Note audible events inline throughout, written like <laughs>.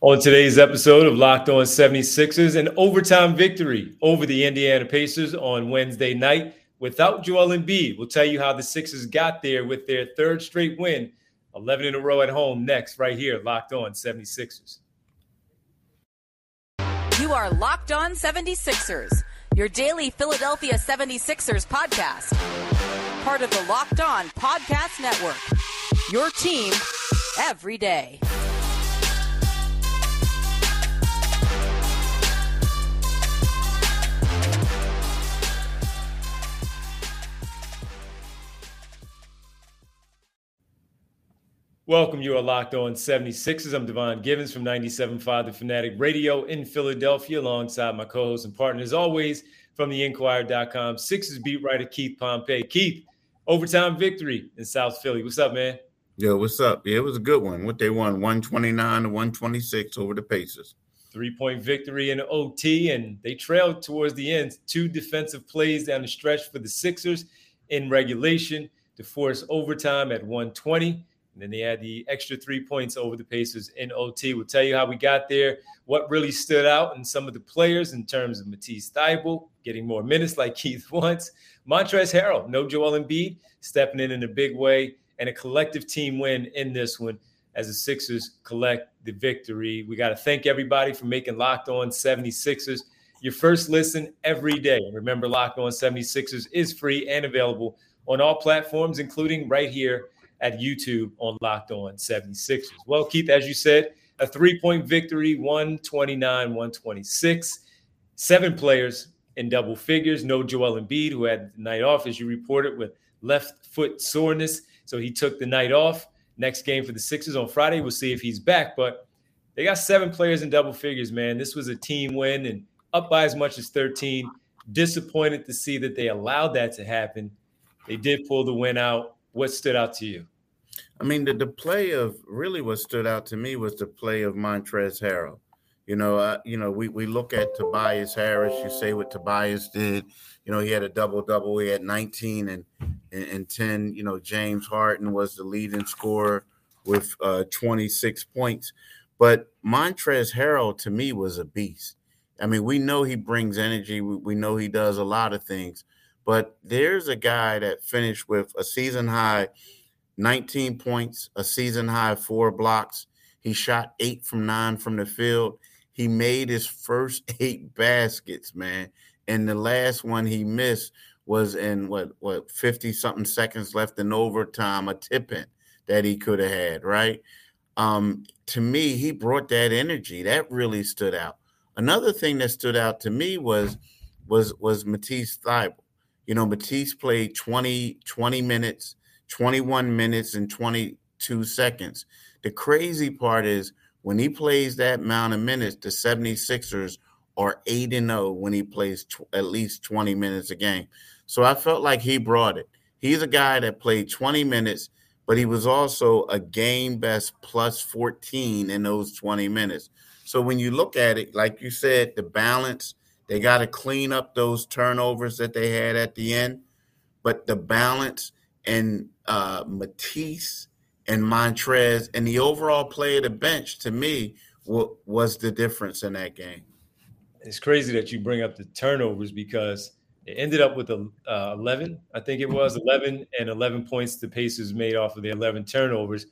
On today's episode of Locked On 76ers, an overtime victory over the Indiana Pacers on Wednesday night without Joel Embiid. We'll tell you how the Sixers got there with their third straight win, 11 in a row at home next, right here, Locked On 76ers. You are Locked On 76ers, your daily Philadelphia 76ers podcast. Part of the Locked On Podcast Network. Your team every day. Welcome. You are locked on 76ers. I'm Devon Givens from 97.5 The Fanatic Radio in Philadelphia, alongside my co host and partner, as always, from the Inquirer.com, Sixers beat writer Keith Pompey. Keith, overtime victory in South Philly. What's up, man? Yo, what's up? Yeah, it was a good one. What they won 129 to 126 over the Pacers. Three point victory in OT, and they trailed towards the end. Two defensive plays down the stretch for the Sixers in regulation to force overtime at 120. And then they had the extra three points over the Pacers in OT. We'll tell you how we got there, what really stood out, and some of the players in terms of Matisse Thybulle getting more minutes like <laughs> Keith wants. Montrezl Harrell, no Joel Embiid, stepping in in a big way, and a collective team win in this one as the Sixers collect the victory. We got to thank everybody for making Locked On 76ers your first listen every day. And remember, Locked On 76ers is free and available on all platforms, including right here at YouTube on Locked On 76ers. Well, Keith, as you said, a three point victory, 129, 126. Seven players in double figures. No Joel Embiid, who had the night off, as you reported, with left foot soreness. So he took the night off. Next game for the Sixers on Friday. We'll see if he's back. But they got seven players in double figures, man. This was a team win and up by as much as 13. Disappointed to see that they allowed that to happen. They did pull the win out. What stood out to you? I mean, the, the play of really what stood out to me was the play of Montrezl Harrell. You know, uh, you know, we, we look at Tobias Harris. You say what Tobias did. You know, he had a double double. He had 19 and, and, and 10. You know, James Harden was the leading scorer with uh, 26 points. But Montrez Harrell to me was a beast. I mean, we know he brings energy. We, we know he does a lot of things. But there's a guy that finished with a season high 19 points, a season high four blocks. He shot eight from nine from the field. He made his first <laughs> eight baskets, man. And the last one he missed was in what what 50 something seconds left in overtime, a tipping that he could have had, right? Um, to me, he brought that energy. That really stood out. Another thing that stood out to me was was was Matisse Thybulle. You know, Matisse played 20, 20 minutes 21 minutes and 22 seconds. The crazy part is when he plays that amount of minutes, the 76ers are 8 and 0 when he plays t- at least 20 minutes a game. So I felt like he brought it. He's a guy that played 20 minutes, but he was also a game best plus 14 in those 20 minutes. So when you look at it, like you said, the balance, they got to clean up those turnovers that they had at the end, but the balance and uh, Matisse and Montrez and the overall play of the bench to me w- was the difference in that game. It's crazy that you bring up the turnovers because it ended up with a, uh, 11, I think it was 11 and 11 points the Pacers made off of the 11 turnovers.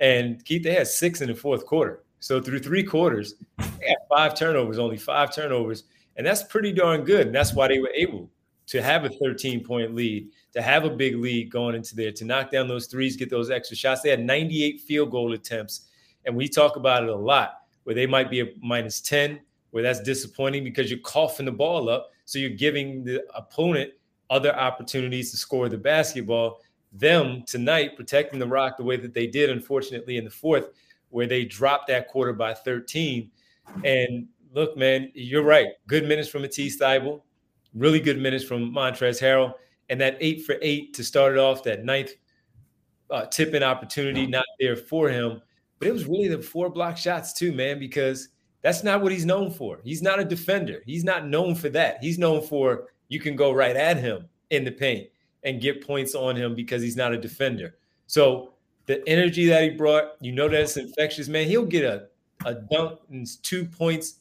And Keith, they had six in the fourth quarter. So through three quarters, they had five turnovers, only five turnovers. And that's pretty darn good. And that's why they were able to have a 13 point lead, to have a big lead going into there, to knock down those threes, get those extra shots. They had 98 field goal attempts. And we talk about it a lot where they might be a minus 10, where that's disappointing because you're coughing the ball up. So you're giving the opponent other opportunities to score the basketball. Them tonight protecting the rock the way that they did, unfortunately, in the fourth, where they dropped that quarter by 13. And look, man, you're right. Good minutes from Matisse Thybulle really good minutes from Montrezl Harrell, and that eight for eight to start it off, that ninth uh, tipping opportunity not there for him. But it was really the four block shots too, man, because that's not what he's known for. He's not a defender. He's not known for that. He's known for you can go right at him in the paint and get points on him because he's not a defender. So the energy that he brought, you know that it's infectious, man. He'll get a a dunk and two points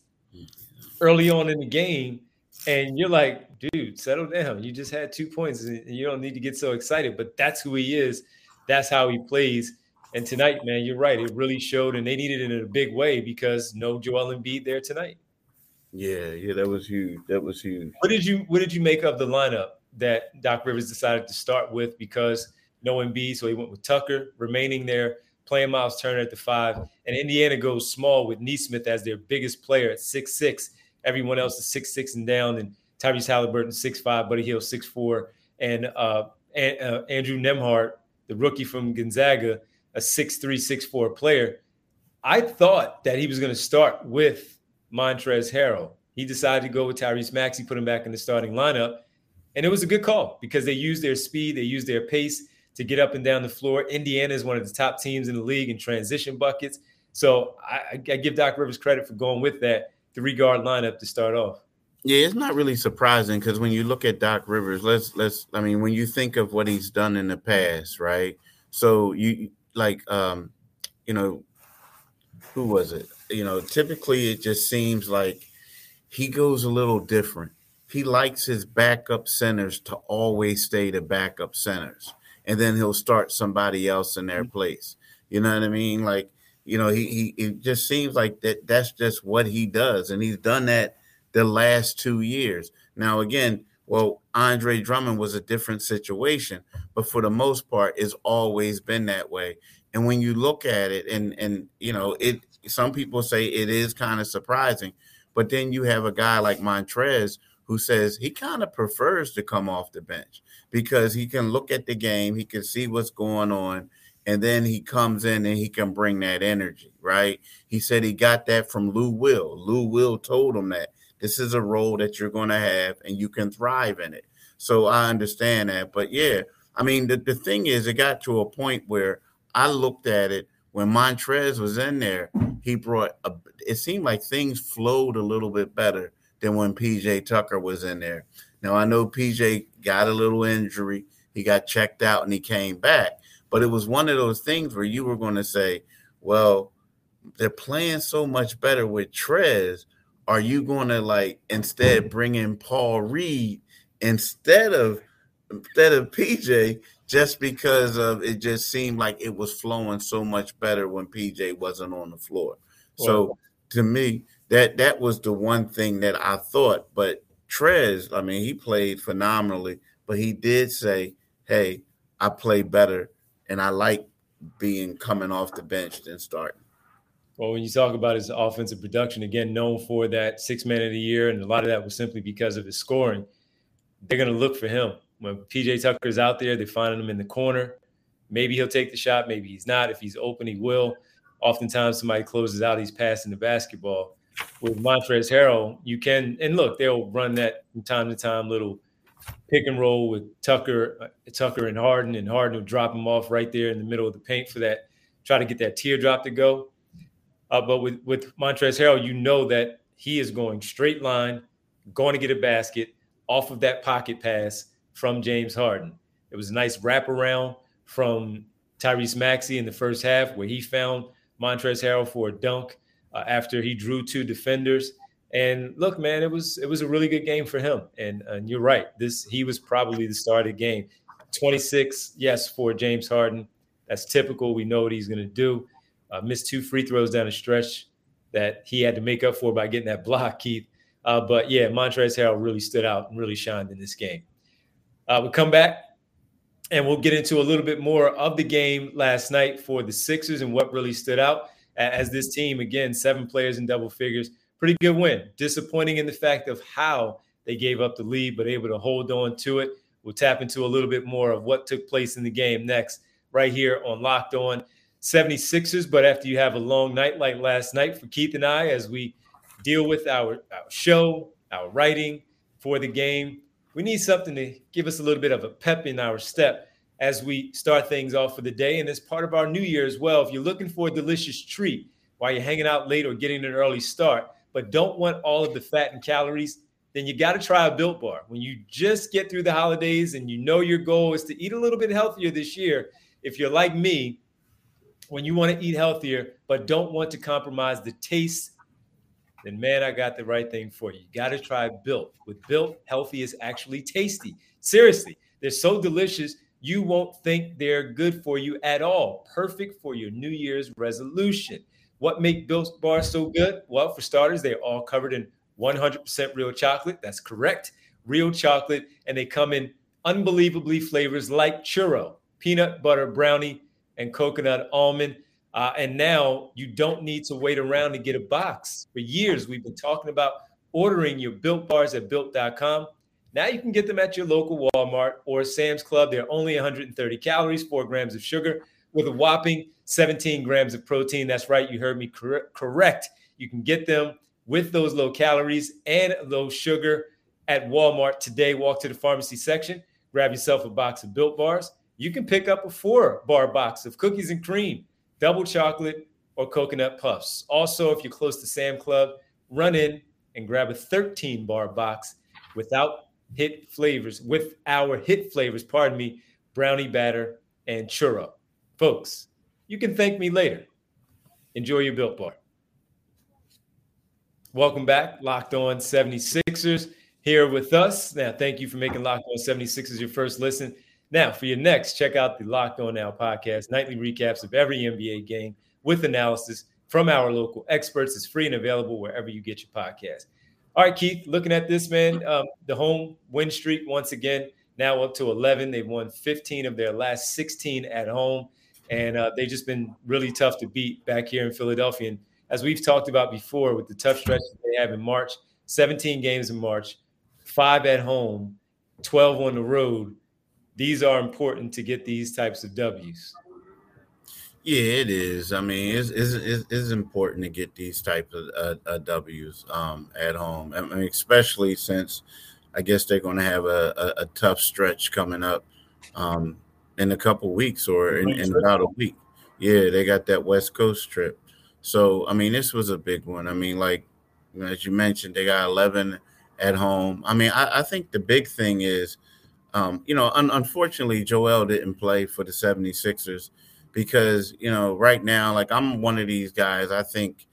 early on in the game, and you're like, dude, settle down. You just had two points, and you don't need to get so excited. But that's who he is. That's how he plays. And tonight, man, you're right. It really showed, and they needed it in a big way because no Joel Embiid there tonight. Yeah, yeah, that was huge. That was huge. What did you What did you make of the lineup that Doc Rivers decided to start with? Because no Embiid, so he went with Tucker remaining there, playing Myles Turner at the five, and Indiana goes small with Nesmith as their biggest player at six six. Everyone else is six six and down, and Tyrese Halliburton six five, Buddy Hield six four, and uh, uh, Andrew Nembhard, the rookie from Gonzaga, a six three six four player. I thought that he was going to start with Montrez Harrell. He decided to go with Tyrese Maxey, put him back in the starting lineup. And it was a good call because they used their speed, they used their pace to get up and down the floor. Indiana is one of the top teams in the league in transition buckets. So I, I give Doc Rivers credit for going with that three guard lineup to start off. Yeah, it's not really surprising because when you look at Doc Rivers, let's let's I mean, when you think of what he's done in the past, right? So you like um, you know, who was it? You know, typically it just seems like he goes a little different. He likes his backup centers to always stay the backup centers, and then he'll start somebody else in their mm-hmm. place. You know what I mean? Like, you know, he, he it just seems like that that's just what he does, and he's done that the last two years. Now, again, well, Andre Drummond was a different situation, but for the most part, it's always been that way. And when you look at it, and and you know, it some people say it is kind of surprising, but then you have a guy like Montrez who says he kind of prefers to come off the bench because he can look at the game, he can see what's going on, and then he comes in and he can bring that energy, right? He said he got that from Lou Will. Lou Will told him that this is a role that you're going to have and you can thrive in it. So I understand that. But yeah, I mean, the, the thing is, it got to a point where I looked at it when Montrez was in there, he brought a, it seemed like things flowed a little bit better than when PJ Tucker was in there. Now I know PJ got a little injury, he got checked out and he came back, but it was one of those things where you were going to say, well, they're playing so much better with Trez. Are you going to like instead bring in Paul Reed instead of instead of PJ just because of it just seemed like it was flowing so much better when PJ wasn't on the floor. So to me, that that was the one thing that I thought. But Trez, I mean, he played phenomenally, but he did say, "Hey, I play better, and I like being coming off the bench than starting." Well, when you talk about his offensive production, again, known for that six man of the year, and a lot of that was simply because of his scoring. They're going to look for him when PJ Tucker's out there. They're finding him in the corner. Maybe he'll take the shot. Maybe he's not. If he's open, he will. Oftentimes, somebody closes out. He's passing the basketball with Montrez Harrell, you can and look, they'll run that from time to time, little pick and roll with Tucker, uh, Tucker and Harden, and Harden will drop him off right there in the middle of the paint for that, try to get that teardrop to go. Uh, but with with Montrezl Harrell, you know that he is going straight line, going to get a basket off of that pocket pass from James Harden. It was a nice wraparound from Tyrese Maxey in the first half where he found Montrezl Harrell for a dunk uh, after he drew two defenders. And look, man, it was it was a really good game for him. And, and you're right. This he was probably the star of the game. 26, yes, for James Harden. That's typical. We know what he's going to do. Uh, missed two free throws down the stretch that he had to make up for by getting that <laughs> block, Keith. Uh, but yeah, Montrezl Harrell really stood out and really shined in this game. Uh, we'll come back and we'll get into a little bit more of the game last night for the Sixers and what really stood out as this team, again, seven players in double figures. Pretty good win. Disappointing in the fact of how they gave up the lead, but able to hold on to it. We'll tap into a little bit more of what took place in the game next, right here on Locked On 76ers. But after you have a long night like last night for Keith and I, as we deal with our, our show, our writing for the game, we need something to give us a little bit of a pep in our step as we start things off for the day. And as part of our new year as well, if you're looking for a delicious treat while you're hanging out late or getting an early start, but don't want all of the fat and calories, then you got to try a built bar. When you just get through the holidays and you know your goal is to eat a little bit healthier this year, if you're like me, when you want to eat healthier but don't want to compromise the taste, then man, I got the right thing for you. You got to try Built. With Built, healthy is actually tasty. Seriously, they're so delicious, you won't think they're good for you at all. Perfect for your New Year's resolution. What make Built bars so good? Well, for starters, they're all covered in 100% real chocolate. That's correct. Real chocolate. And they come in unbelievably flavors like churro, peanut butter brownie, and coconut almond. Uh, and now you don't need to wait around to get a box. For years, we've been talking about ordering your built bars at built.com. Now you can get them at your local Walmart or Sam's Club. They're only 130 calories, four grams of sugar, with a whopping 17 grams of protein. That's right, you heard me cor- correct. You can get them with those low calories and low sugar at Walmart today. Walk to the pharmacy section, grab yourself a box of built bars. You can pick up a four bar box of cookies and cream, double chocolate, or coconut puffs. Also, if you're close to Sam Club, run in and grab a 13 bar box without hit flavors, with our hit flavors, pardon me, brownie batter and churro. Folks, you can thank me later. Enjoy your built bar. Welcome back, Locked On 76ers here with us. Now, thank you for making Locked On 76ers your first listen. Now, for your next, check out the Locked On Now podcast, nightly recaps of every NBA game with analysis from our local experts. It's free and available wherever you get your podcast. All right, Keith, looking at this, man, um, the home win streak once again now up to 11. They've won 15 of their last 16 at home, and uh, they've just been really tough to beat back here in Philadelphia. And as we've talked about before, with the tough stretch they have in March, 17 games in March, five at home, 12 on the road these are important to get these types of W's. Yeah, it is. I mean, it's it's, it's important to get these types of uh, uh, W's um, at home. I mean, especially since I guess they're going to have a, a, a, tough stretch coming up um, in a couple weeks or in, in about a week. Yeah, they got that West Coast trip. So, I mean, this was a big one. I mean, like as you mentioned, they got 11 at home. I mean, I, I think the big thing is um, you know, un- unfortunately, Joel didn't play for the 76ers because, you know, right now, like I'm one of these guys, I think,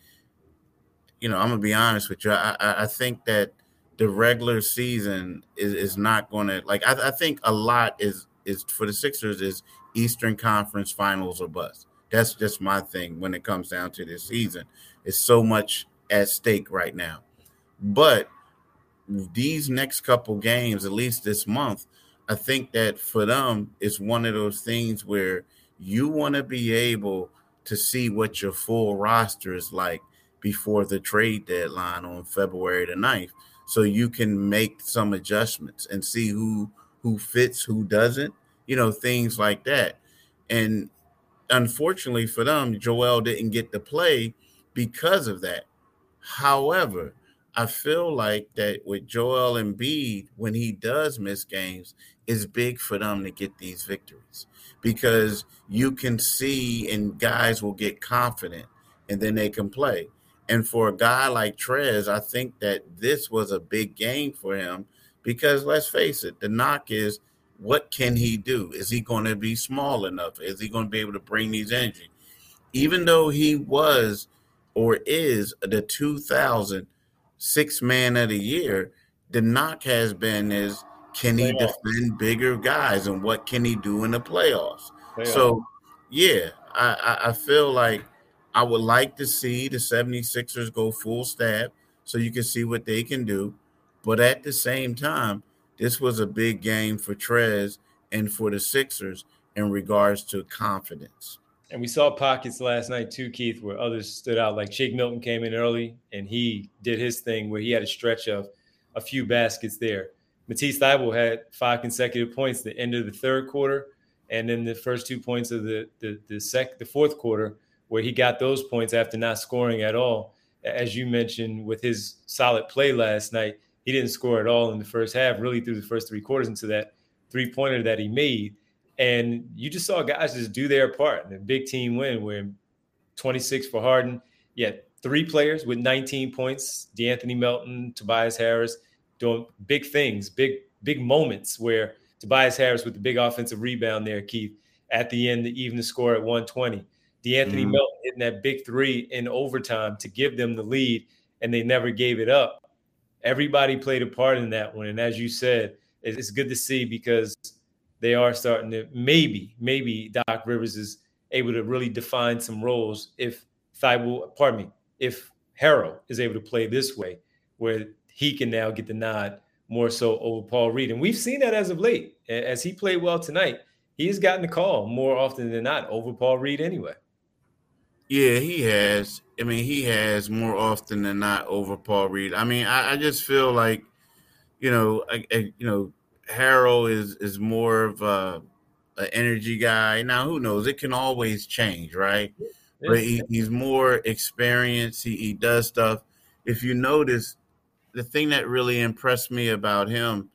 you know, I'm going to be honest with you. I, I think that the regular season is, is not going to, like, I, I think a lot is, is for the Sixers is Eastern Conference finals or bust. That's just my thing when it comes down to this season. It's so much at stake right now. But these next couple games, at least this month, I think that for them, it's one of those things where you want to be able to see what your full roster is like before the trade deadline on February the 9th. So you can make some adjustments and see who who fits, who doesn't, you know, things like that. And unfortunately for them, Joel didn't get to play because of that. However, I feel like that with Joel and Embiid, when he does miss games, is big for them to get these victories because you can see and guys will get confident and then they can play. And for a guy like Trez, I think that this was a big game for him because let's face it, the knock is what can he do? Is he going to be small enough? Is he going to be able to bring these energy? Even though he was or is the 2000 six man of the year, the knock has been is can he defend bigger guys and what can he do in the playoffs? So, yeah, I, I feel like I would like to see the 76ers go full stab so you can see what they can do. But at the same time, this was a big game for Trez and for the Sixers in regards to confidence. And we saw pockets last night too, Keith, where others stood out. Like Shake Milton came in early and he did his thing where he had a stretch of a few baskets there. Matisse Thybulle had five consecutive points the end of the third quarter, and then the first two points of the the the sec the fourth quarter, where he got those points after not scoring at all. As you mentioned, with his solid play last night, he didn't score at all in the first half, really through the first three quarters into that three pointer that he made. And you just saw guys just do their part. And the big team win where 26 for Harden. Yet three players with 19 points, De'Anthony Melton, Tobias Harris, doing big things, big, big moments where Tobias Harris with the big offensive rebound there, Keith, at the end, even the score at 120. De'Anthony mm-hmm. Melton hitting that big three in overtime to give them the lead, and they never gave it up. Everybody played a part in that one, and as you said, it's good to see because they are starting to maybe, maybe Doc Rivers is able to really define some roles if Thybulle, pardon me, if Harrell is able to play this way, where he can now get the nod more so over Paul Reed. And we've seen that as of late. As he played well tonight, he's gotten the call more often than not over Paul Reed anyway. Yeah, he has. I mean, he has more often than not over Paul Reed. I mean, I, I just feel like, you know, I, I, you know, Harrell is is more of a, an energy guy. Now, who knows? It can always change, right? Yeah. But he, he's more experienced. He, he does stuff. If you notice, the thing that really impressed me about him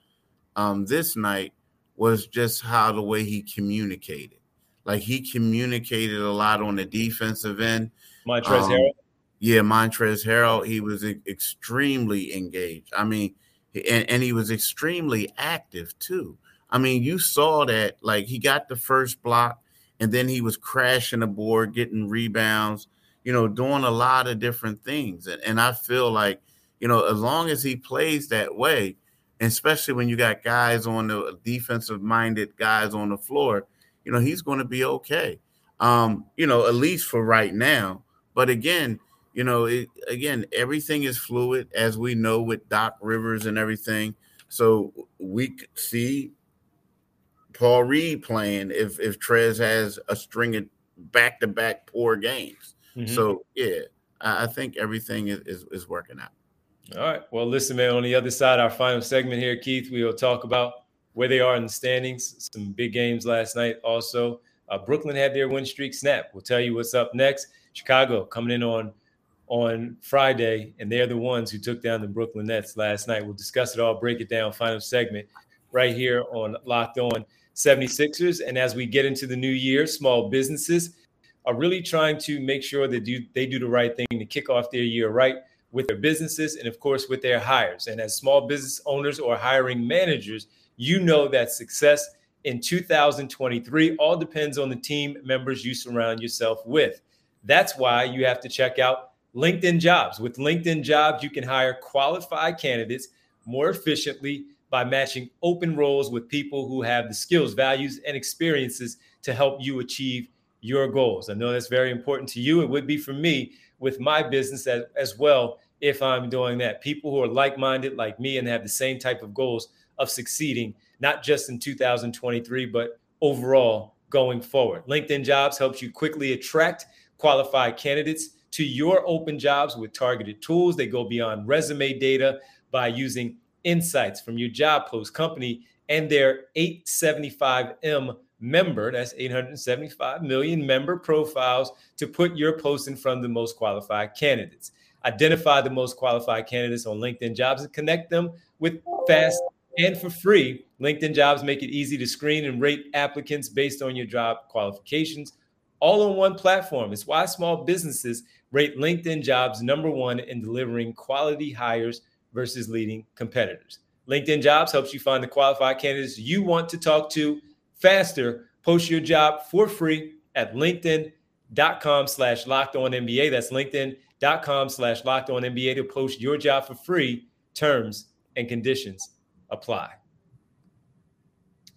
um, this night was just how the way he communicated. Like he communicated a lot on the defensive end. Montrezl um, Harrell. Yeah, Montrez Harrell. He was extremely engaged. I mean, and, and he was extremely active too. I mean, you saw that. Like he got the first block, and then he was crashing the board, getting rebounds. You know, doing a lot of different things. And, and I feel like you know, as long as he plays that way, especially when you got guys on the defensive minded guys on the floor, you know, he's going to be okay. Um, you know, at least for right now. But again, you know, it, again, everything is fluid as we know with Doc Rivers and everything. So we could see Paul Reed playing if if Trez has a string of back to back poor games. Mm-hmm. So yeah, I, I think everything is, is, is working out. All right. Well, listen, man, on the other side, our final segment here, Keith, we will talk about where they are in the standings. Some big games last night also. Uh, Brooklyn had their win streak snap. We'll tell you what's up next. Chicago coming in on on Friday, and they're the ones who took down the Brooklyn Nets last night. We'll discuss it all, break it down, final segment right here on Locked On 76ers. And as we get into the new year, small businesses are really trying to make sure that do, they do the right thing to kick off their year right with their businesses and, of course, with their hires. And as small business owners or hiring managers, you know that success in 2023 all depends on the team members you surround yourself with. That's why you have to check out LinkedIn Jobs. With LinkedIn Jobs, you can hire qualified candidates more efficiently by matching open roles with people who have the skills, values, and experiences to help you achieve your goals. I know that's very important to you. It would be for me with my business as, as well if I'm doing that. People who are like minded like me and have the same type of goals of succeeding, not just in 2023, but overall going forward. LinkedIn Jobs helps you quickly attract qualified candidates to your open jobs with targeted tools. They go beyond resume data by using insights from your job post company and their 875M member, that's 875 million member profiles to put your post in front of the most qualified candidates. Identify the most qualified candidates on LinkedIn Jobs and connect them with fast and for free. LinkedIn Jobs make it easy to screen and rate applicants based on your job qualifications, all on one platform. It's why small businesses rate LinkedIn Jobs number one in delivering quality hires versus leading competitors. LinkedIn Jobs helps you find the qualified candidates you want to talk to faster. Post your job for free at linkedin.com slash locked on NBA. That's linkedin.com slash locked on NBA to post your job for free. Terms and conditions apply.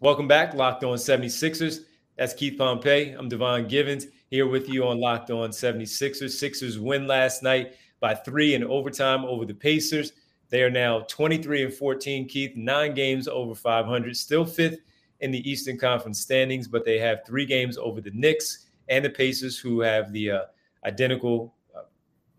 Welcome back, Locked On 76ers. That's Keith Pompey. I'm Devon Givens here with you on Locked On 76ers. Sixers win last night by three in overtime over the Pacers. They are now 23 and 14, Keith, nine games over 500, still fifth in the Eastern Conference standings, but they have three games over the Knicks and the Pacers, who have the uh, identical uh,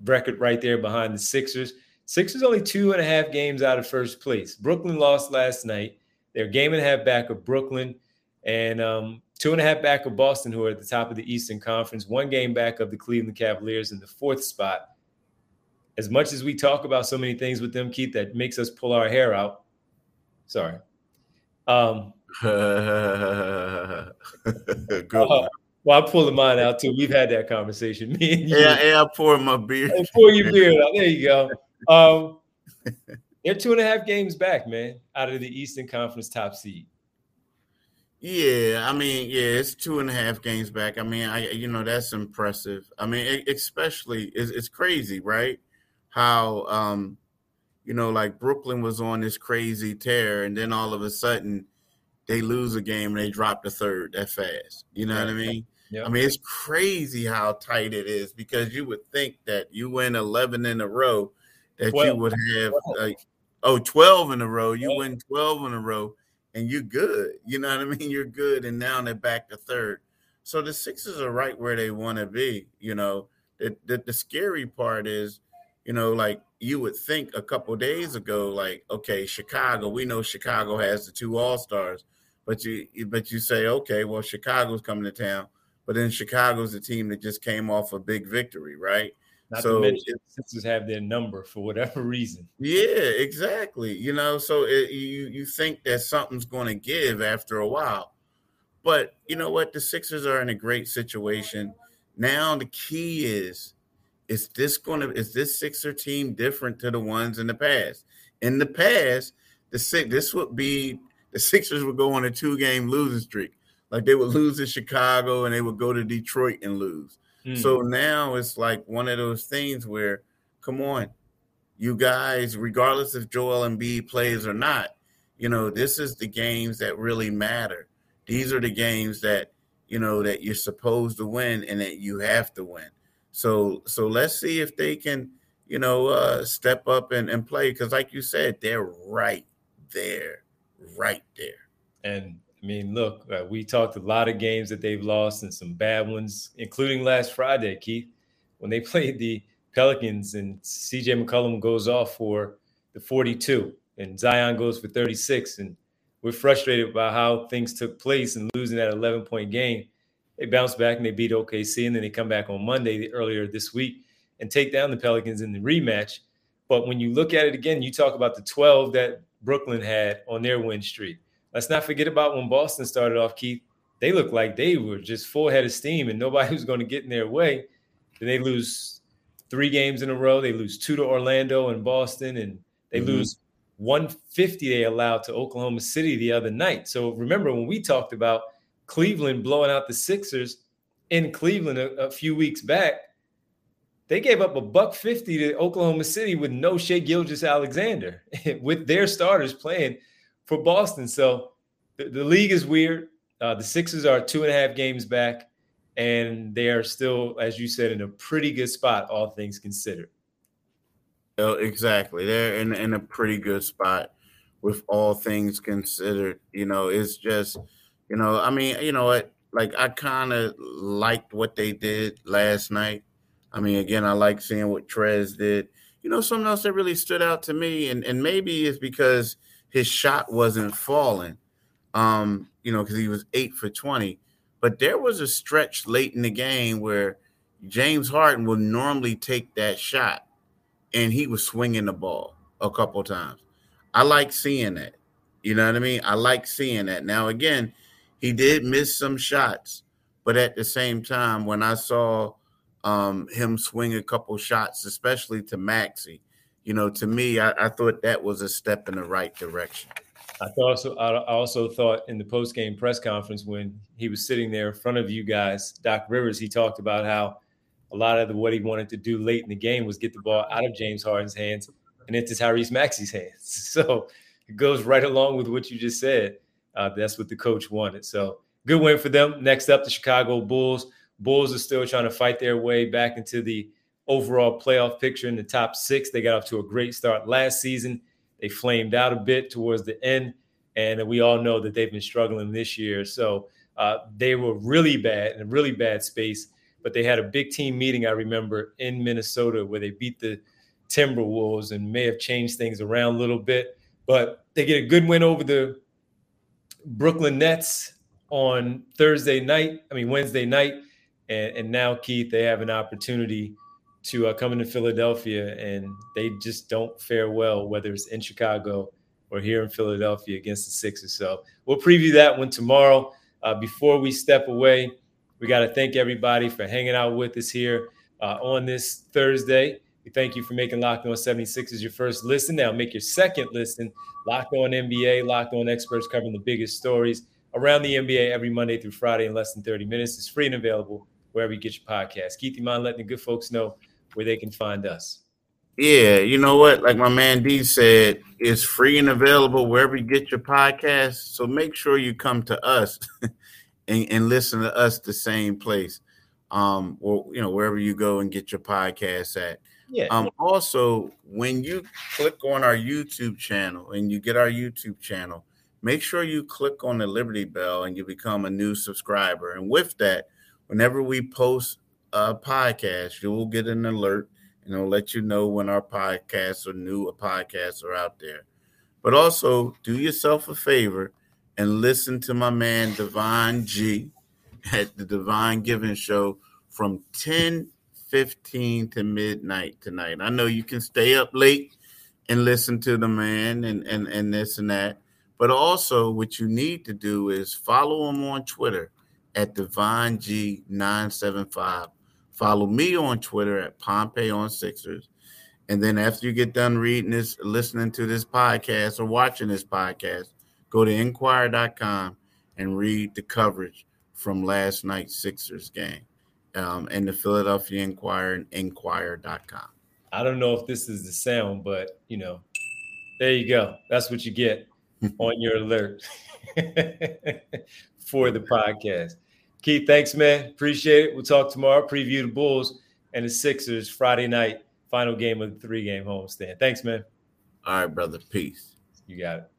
record right there behind the Sixers. Sixers only two and a half games out of first place. Brooklyn lost last night. They're game and a half back of Brooklyn and um, two and a half back of Boston, who are at the top of the Eastern Conference, one game back of the Cleveland Cavaliers in the fourth spot. As much as we talk about so many things with them, Keith, that makes us pull our hair out. Sorry. Um, <laughs> Good uh, well, I'm pulling mine out too. We've had that conversation. <laughs> Me and you. Yeah, yeah, I pour my beer. I pour your beer out. There you go. Um, they're two and a half games back, man, out of the Eastern Conference top seed. Yeah, I mean, yeah, it's two and a half games back. I mean, I you know that's impressive. I mean, especially it's, it's crazy, right? How um, you know, like Brooklyn was on this crazy tear, and then all of a sudden they lose a game and they drop the third that fast. You know yeah. what I mean? Yeah. I mean, it's crazy how tight it is because you would think that you win 11 in a row, that 12. you would have like, oh, 12 in a row. You yeah. win 12 in a row and you're good. You know what I <laughs> mean? You're good. And now they're back to third. So the Sixers are right where they want to be. You know, the, the, the scary part is, you know, like you would think a couple days ago, like, okay, Chicago, we know Chicago has the two all stars, but you but you say, okay, well, Chicago's coming to town, but then Chicago's the team that just came off a big victory, right? Not so to mention Sixers have their number for whatever reason. Yeah, exactly. You know, so it, you you think that something's going to give after a while, but you know what? The Sixers are in a great situation now. The key is, is this going to is this Sixer team different to the ones in the past? In the past, the six this would be the Sixers would go on a two game losing streak. Like they would lose in Chicago and they would go to Detroit and lose. Mm. So now it's like one of those things where, come on, you guys, regardless if Joel Embiid plays or not, you know, this is the games that really matter. These are the games that, you know, that you're supposed to win and that you have to win. So so let's see if they can, you know, uh step up and, and play. Because like you said, they're right there. Right there. And I mean, look, uh, we talked a lot of games that they've lost and some bad ones, including last Friday, Keith, when they <laughs> played the Pelicans and CJ McCollum goes off for the 42 and Zion goes for 36. And we're frustrated by how things took place and losing that 11 point game. They bounce back and they beat OKC, and then they come back on Monday earlier this week and take down the Pelicans in the rematch. But when you look at it again, you talk about the 12 that Brooklyn had on their win streak let's not forget about when Boston started off, Keith. They looked like they were just full head of steam and nobody <laughs> was going to get in their way. Then they lose three games in a row. They lose two to Orlando and Boston, and they mm-hmm. lose 150 they allowed to Oklahoma City the other night. So remember when we talked about Cleveland blowing out the Sixers in Cleveland a, a few weeks back, they gave up a buck 50 to Oklahoma City with no Shai Gilgeous-Alexander, <laughs> with their starters playing – for Boston. So the, the league is weird. Uh, the Sixers are two and a half games back, and they are still, as you said, in a pretty good spot, all things considered. Oh, exactly. They're in, in a pretty good spot with all things considered. You know, it's just, you know, I mean, you know what? Like, I kind of liked what they did last night. I mean, again, I like seeing what Trez did. You know, something else that really stood out to me, and, and maybe it's because – his shot wasn't falling, um, you know, because he was eight for 20. But there was a stretch late in the game where James Harden would normally take that shot and he was swinging the ball a couple times. I like seeing that. You know what I mean? I like seeing that. Now, again, he did miss some shots, but at the same time, when I saw um, him swing a couple shots, especially to Maxey, you know, to me, I, I thought that was a step in the right direction. I also I also thought in the post game press conference when he was sitting there in front of you guys, Doc Rivers, he talked about how a lot of the, what he wanted to do late in the game was get the ball out of James Harden's hands and into Tyrese Maxey's hands. <laughs> So it goes right along with what you just said. Uh, that's what the coach wanted. So good win for them. Next up, the Chicago Bulls. Bulls are still trying to fight their way back into the overall playoff picture in the top six. They got off to a great start last season. They flamed out a bit towards the end, and we all know that they've been struggling this year. So uh, they were really bad in a really bad space. But they had a big team meeting, I remember, in Minnesota where they beat the Timberwolves and may have changed things around a little bit. But they get a good win over the Brooklyn Nets on Thursday night, I mean, Wednesday night. And, and now, Keith, they have an opportunity to uh, come into Philadelphia, and they just don't fare well, whether it's in Chicago or here in Philadelphia against the Sixers. So we'll preview that one tomorrow. Uh, before we step away, we got to thank everybody for hanging out with us here uh, on this Thursday. We thank you for making Locked On 76 your first listen. Now make your second listen. Locked On NBA, Locked On experts covering the biggest stories around the NBA every Monday through Friday in less than 30 minutes. It's free and available wherever you get your podcast. You mind letting the good folks know where they can find us? Yeah, you know what? Like my man D said, it's free and available wherever you get your podcast. So make sure you come to us <laughs> and, and listen to us the same place. Um, or you know, wherever you go and get your podcast at. Yeah. Um, also, when you click on our YouTube channel and you get our YouTube channel, make sure you click on the Liberty Bell and you become a new subscriber. And with that, whenever we post a podcast, you will get an alert and it'll let you know when our podcasts or new podcasts are out there. But also do yourself a favor and listen to my man Divine G at the Divine Giving Show from 10 15 to midnight tonight. I know you can stay up late and listen to the man and, and, and this and that. But also, what you need to do is follow him on Twitter at Divine G975 Follow me on Twitter at Pompey on Sixers. And then after you get done reading this, listening to this podcast or watching this podcast, go to inquirer.com and read the coverage from last night's Sixers game um, and the Philadelphia Inquirer and inquirer.com. I don't know if this is the sound, but you know, there you go. That's what you get <laughs> on your alert <laughs> for the podcast. Keith, thanks, man. Appreciate it. We'll talk tomorrow. Preview the Bulls and the Sixers Friday night, final game of the three game homestand. Thanks, man. All right, brother. Peace. You got it.